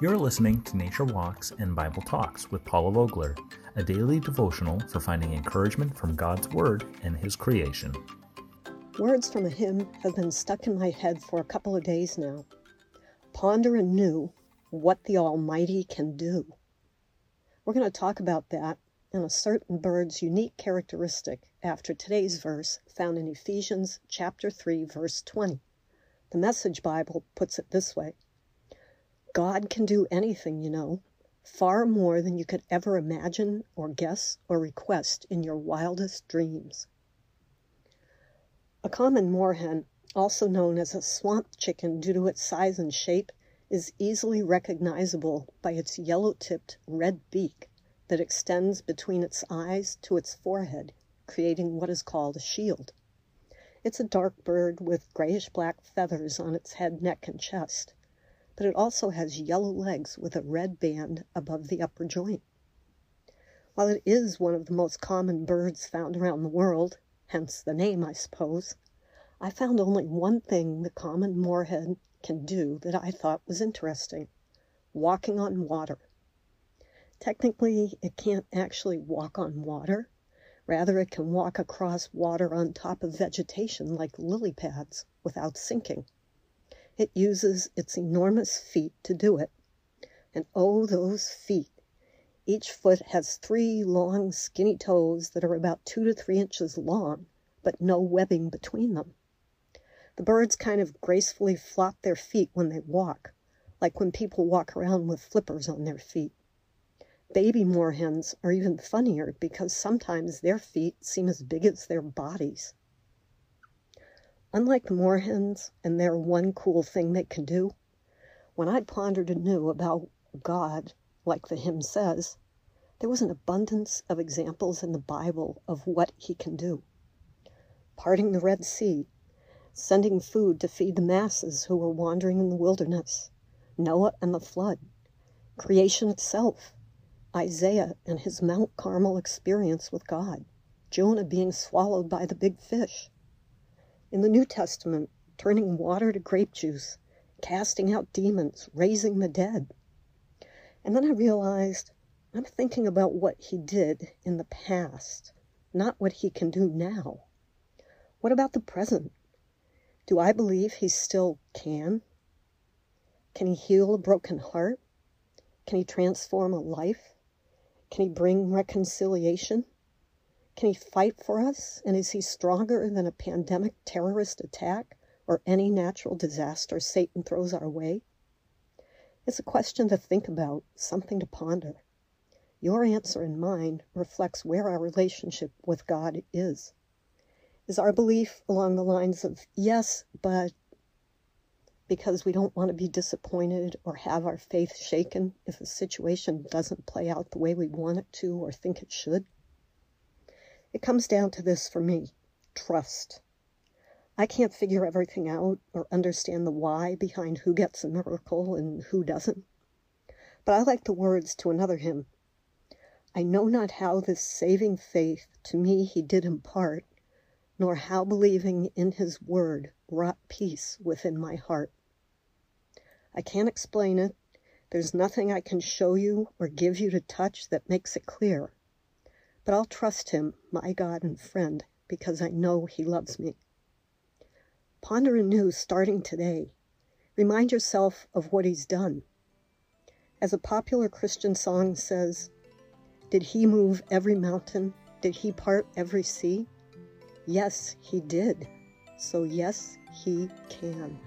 You're listening to Nature Walks and Bible Talks with Paula Vogler, a daily devotional for finding encouragement from God's Word and His creation. Words from a hymn have been stuck in my head for a couple of days now. Ponder anew what the Almighty can do. We're going to talk about that and a certain bird's unique characteristic after today's verse found in Ephesians chapter 3 verse 20. The Message Bible puts it this way. God can do anything, you know, far more than you could ever imagine or guess or request in your wildest dreams. A common moorhen, also known as a swamp chicken due to its size and shape, is easily recognizable by its yellow tipped red beak that extends between its eyes to its forehead, creating what is called a shield. It's a dark bird with grayish black feathers on its head, neck, and chest but it also has yellow legs with a red band above the upper joint. While it is one of the most common birds found around the world, hence the name, I suppose, I found only one thing the common moorhen can do that I thought was interesting walking on water. Technically, it can't actually walk on water. Rather, it can walk across water on top of vegetation like lily pads without sinking. It uses its enormous feet to do it. And oh, those feet! Each foot has three long, skinny toes that are about two to three inches long, but no webbing between them. The birds kind of gracefully flop their feet when they walk, like when people walk around with flippers on their feet. Baby moorhens are even funnier because sometimes their feet seem as big as their bodies. Unlike the moorhens and their one cool thing they can do, when I pondered anew about God, like the hymn says, there was an abundance of examples in the Bible of what he can do. Parting the Red Sea, sending food to feed the masses who were wandering in the wilderness, Noah and the flood, creation itself, Isaiah and his Mount Carmel experience with God, Jonah being swallowed by the big fish, in the New Testament, turning water to grape juice, casting out demons, raising the dead. And then I realized I'm thinking about what he did in the past, not what he can do now. What about the present? Do I believe he still can? Can he heal a broken heart? Can he transform a life? Can he bring reconciliation? Can he fight for us? And is he stronger than a pandemic terrorist attack or any natural disaster Satan throws our way? It's a question to think about, something to ponder. Your answer and mine reflects where our relationship with God is. Is our belief along the lines of, yes, but because we don't want to be disappointed or have our faith shaken if a situation doesn't play out the way we want it to or think it should? It comes down to this for me trust. I can't figure everything out or understand the why behind who gets a miracle and who doesn't. But I like the words to another hymn I know not how this saving faith to me he did impart, nor how believing in his word wrought peace within my heart. I can't explain it. There's nothing I can show you or give you to touch that makes it clear. But I'll trust him, my God and friend, because I know he loves me. Ponder anew starting today. Remind yourself of what he's done. As a popular Christian song says, Did he move every mountain? Did he part every sea? Yes, he did. So, yes, he can.